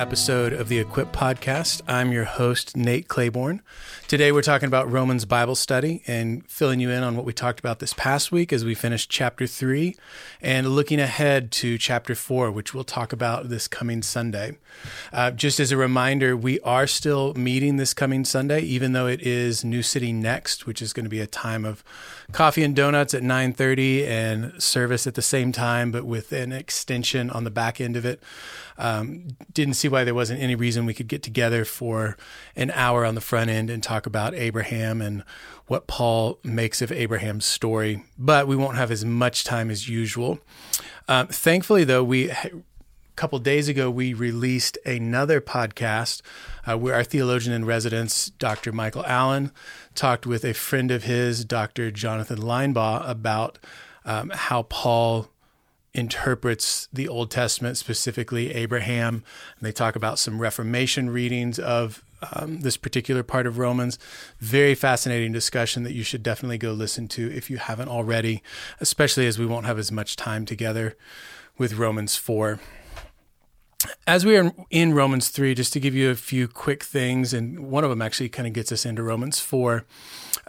Episode of the Equip Podcast. I'm your host, Nate Claiborne. Today we're talking about Romans Bible study and filling you in on what we talked about this past week as we finished chapter three and looking ahead to chapter four, which we'll talk about this coming Sunday. Uh, just as a reminder, we are still meeting this coming Sunday, even though it is New City Next, which is going to be a time of coffee and donuts at 9.30 and service at the same time, but with an extension on the back end of it. Um, didn't see why there wasn't any reason we could get together for an hour on the front end and talk about Abraham and what Paul makes of Abraham's story. But we won't have as much time as usual. Um, thankfully, though, we a couple days ago we released another podcast uh, where our theologian in residence, Dr. Michael Allen, talked with a friend of his, Dr. Jonathan Linebaugh, about um, how Paul interprets the Old Testament, specifically Abraham. And they talk about some Reformation readings of um, this particular part of Romans. Very fascinating discussion that you should definitely go listen to if you haven't already, especially as we won't have as much time together with Romans 4. As we are in Romans 3, just to give you a few quick things, and one of them actually kind of gets us into Romans 4.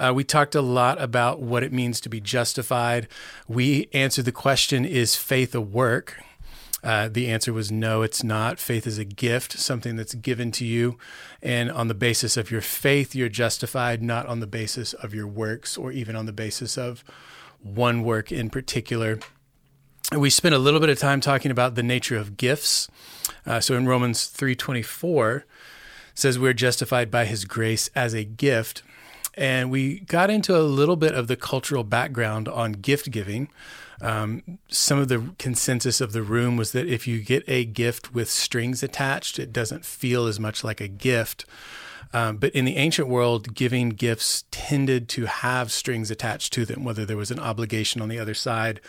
Uh, we talked a lot about what it means to be justified. We answered the question Is faith a work? Uh, the answer was no, it's not. Faith is a gift, something that's given to you. And on the basis of your faith, you're justified, not on the basis of your works or even on the basis of one work in particular. We spent a little bit of time talking about the nature of gifts. Uh, so in Romans 3:24 says we're justified by his grace as a gift. And we got into a little bit of the cultural background on gift giving. Um, some of the consensus of the room was that if you get a gift with strings attached, it doesn't feel as much like a gift. Um, but in the ancient world, giving gifts tended to have strings attached to them, whether there was an obligation on the other side.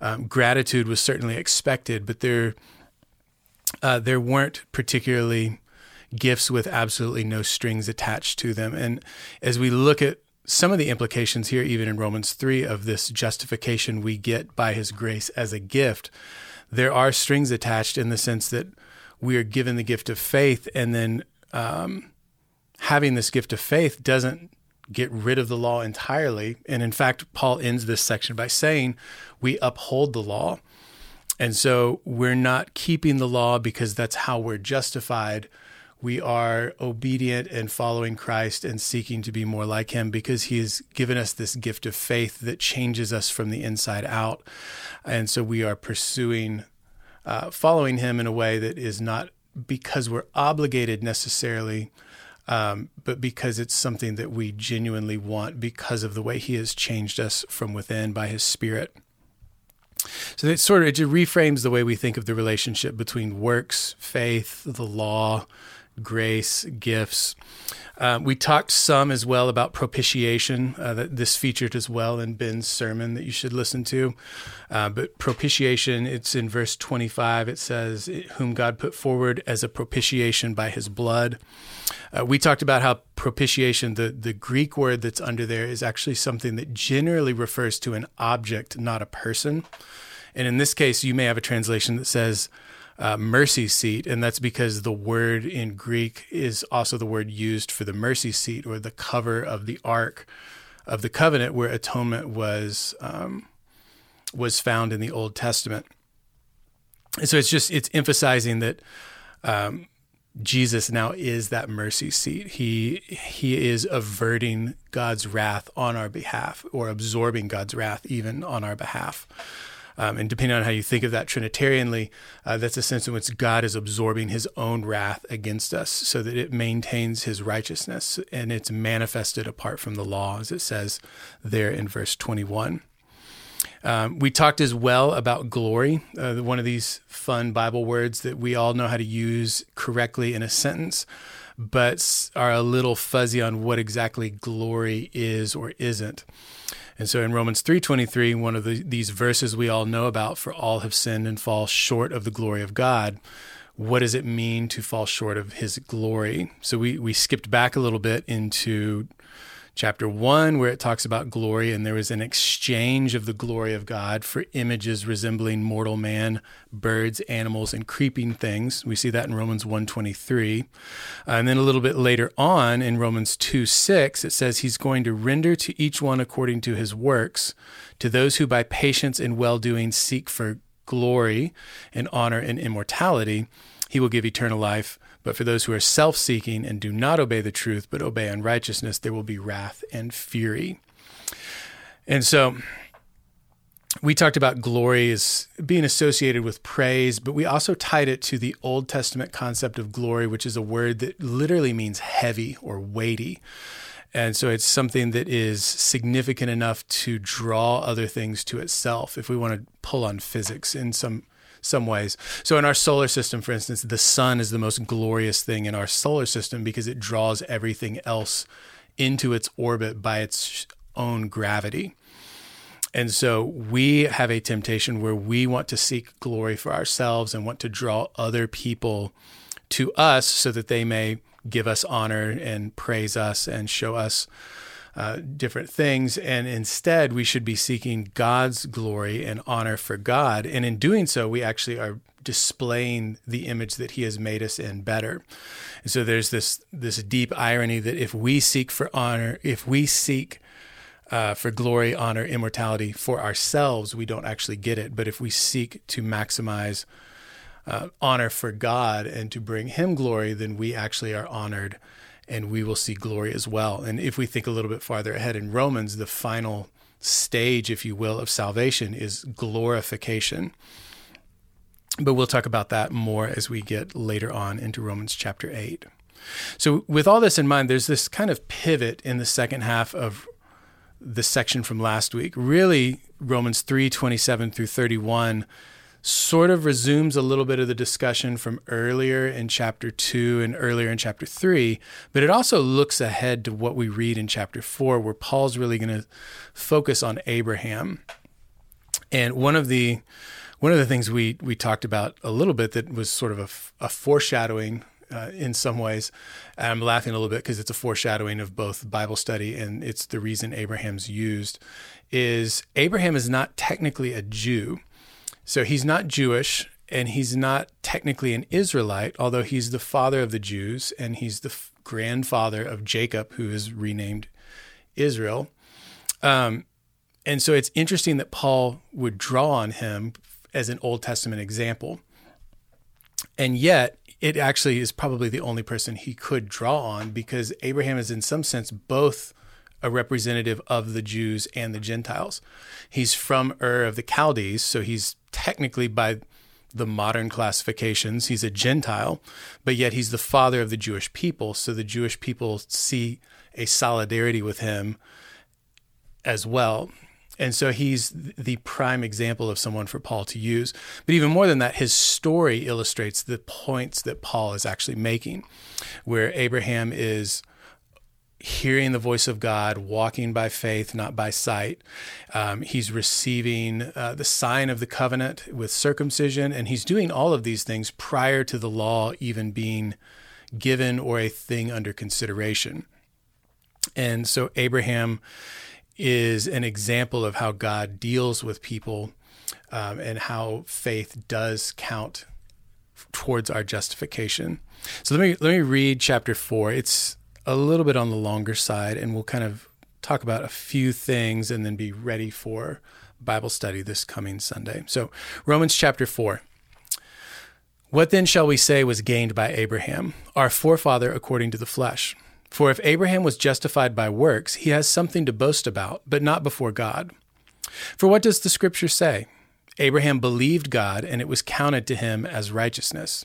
Um, gratitude was certainly expected, but there uh, there weren't particularly gifts with absolutely no strings attached to them. And as we look at some of the implications here, even in Romans 3, of this justification we get by his grace as a gift, there are strings attached in the sense that we are given the gift of faith, and then um, having this gift of faith doesn't get rid of the law entirely. And in fact, Paul ends this section by saying we uphold the law. And so we're not keeping the law because that's how we're justified. We are obedient and following Christ and seeking to be more like him because he has given us this gift of faith that changes us from the inside out. And so we are pursuing uh, following him in a way that is not because we're obligated necessarily, um, but because it's something that we genuinely want because of the way he has changed us from within by his spirit. So it sort of it reframes the way we think of the relationship between works, faith, the law, grace, gifts. Um, we talked some as well about propitiation. Uh, that this featured as well in Ben's sermon that you should listen to. Uh, but propitiation, it's in verse 25. It says, "Whom God put forward as a propitiation by His blood." Uh, we talked about how propitiation, the the Greek word that's under there, is actually something that generally refers to an object, not a person. And in this case, you may have a translation that says uh, mercy seat, and that's because the word in Greek is also the word used for the mercy seat or the cover of the ark of the covenant, where atonement was um, was found in the Old Testament. And so it's just it's emphasizing that um, Jesus now is that mercy seat. He he is averting God's wrath on our behalf, or absorbing God's wrath even on our behalf. Um, and depending on how you think of that Trinitarianly, uh, that's a sense in which God is absorbing his own wrath against us so that it maintains his righteousness and it's manifested apart from the law, as it says there in verse 21. Um, we talked as well about glory, uh, one of these fun Bible words that we all know how to use correctly in a sentence, but are a little fuzzy on what exactly glory is or isn't. And so in Romans 3:23, one of the, these verses we all know about for all have sinned and fall short of the glory of God. What does it mean to fall short of his glory? So we we skipped back a little bit into chapter 1, where it talks about glory, and there was an exchange of the glory of God for images resembling mortal man, birds, animals, and creeping things. We see that in Romans 1.23. Uh, and then a little bit later on in Romans 2 6, it says he's going to render to each one according to his works, to those who by patience and well doing seek for glory and honor and immortality, he will give eternal life. But for those who are self seeking and do not obey the truth, but obey unrighteousness, there will be wrath and fury. And so we talked about glory as being associated with praise, but we also tied it to the Old Testament concept of glory, which is a word that literally means heavy or weighty. And so it's something that is significant enough to draw other things to itself if we want to pull on physics in some some ways. So in our solar system, for instance, the sun is the most glorious thing in our solar system because it draws everything else into its orbit by its own gravity. And so we have a temptation where we want to seek glory for ourselves and want to draw other people to us so that they may give us honor and praise us and show us uh, different things. And instead, we should be seeking God's glory and honor for God. And in doing so, we actually are displaying the image that He has made us in better. And so there's this this deep irony that if we seek for honor, if we seek uh, for glory, honor, immortality for ourselves, we don't actually get it. But if we seek to maximize uh, honor for God and to bring Him glory, then we actually are honored and we will see glory as well. And if we think a little bit farther ahead in Romans, the final stage, if you will, of salvation is glorification. But we'll talk about that more as we get later on into Romans chapter 8. So, with all this in mind, there's this kind of pivot in the second half of the section from last week. Really, Romans 3 27 through 31 sort of resumes a little bit of the discussion from earlier in chapter 2 and earlier in chapter 3, but it also looks ahead to what we read in chapter 4, where Paul's really going to focus on Abraham. And one of the one of the things we we talked about a little bit that was sort of a, a foreshadowing uh, in some ways. I'm laughing a little bit because it's a foreshadowing of both Bible study and it's the reason Abraham's used. Is Abraham is not technically a Jew, so he's not Jewish and he's not technically an Israelite, although he's the father of the Jews and he's the f- grandfather of Jacob, who is renamed Israel. Um, and so it's interesting that Paul would draw on him as an Old Testament example. And yet, it actually is probably the only person he could draw on because Abraham is, in some sense, both a representative of the Jews and the Gentiles. He's from Ur of the Chaldees, so he's technically by the modern classifications, he's a Gentile, but yet he's the father of the Jewish people. So the Jewish people see a solidarity with him as well. And so he's the prime example of someone for Paul to use. But even more than that, his story illustrates the points that Paul is actually making, where Abraham is hearing the voice of God, walking by faith, not by sight. Um, he's receiving uh, the sign of the covenant with circumcision, and he's doing all of these things prior to the law even being given or a thing under consideration. And so Abraham is an example of how God deals with people um, and how faith does count towards our justification. So let me let me read chapter 4. It's a little bit on the longer side, and we'll kind of talk about a few things and then be ready for Bible study this coming Sunday. So, Romans chapter 4. What then shall we say was gained by Abraham, our forefather according to the flesh? For if Abraham was justified by works, he has something to boast about, but not before God. For what does the scripture say? Abraham believed God, and it was counted to him as righteousness.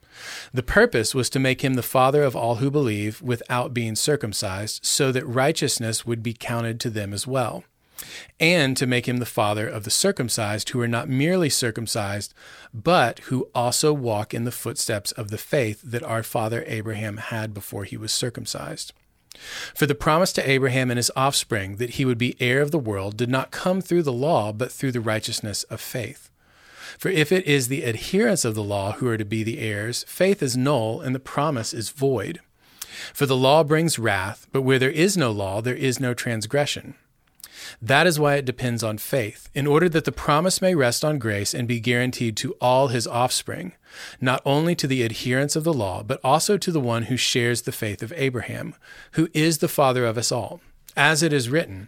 The purpose was to make him the father of all who believe without being circumcised, so that righteousness would be counted to them as well, and to make him the father of the circumcised who are not merely circumcised, but who also walk in the footsteps of the faith that our father Abraham had before he was circumcised. For the promise to Abraham and his offspring that he would be heir of the world did not come through the law, but through the righteousness of faith. For if it is the adherents of the law who are to be the heirs, faith is null and the promise is void. For the law brings wrath, but where there is no law, there is no transgression. That is why it depends on faith, in order that the promise may rest on grace and be guaranteed to all his offspring, not only to the adherents of the law, but also to the one who shares the faith of Abraham, who is the father of us all. As it is written,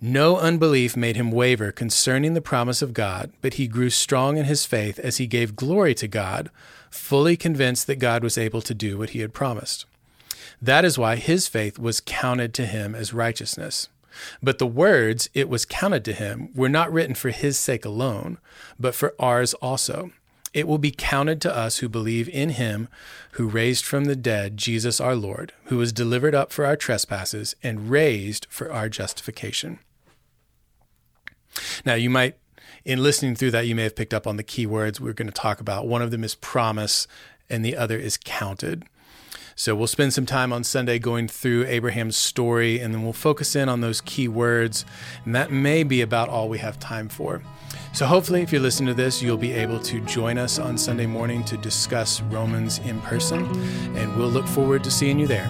No unbelief made him waver concerning the promise of God, but he grew strong in his faith as he gave glory to God, fully convinced that God was able to do what he had promised. That is why his faith was counted to him as righteousness. But the words, it was counted to him, were not written for his sake alone, but for ours also. It will be counted to us who believe in him who raised from the dead Jesus our Lord, who was delivered up for our trespasses and raised for our justification. Now, you might, in listening through that, you may have picked up on the key words we're going to talk about. One of them is promise, and the other is counted. So we'll spend some time on Sunday going through Abraham's story, and then we'll focus in on those key words. And that may be about all we have time for. So hopefully, if you're listening to this, you'll be able to join us on Sunday morning to discuss Romans in person, and we'll look forward to seeing you there.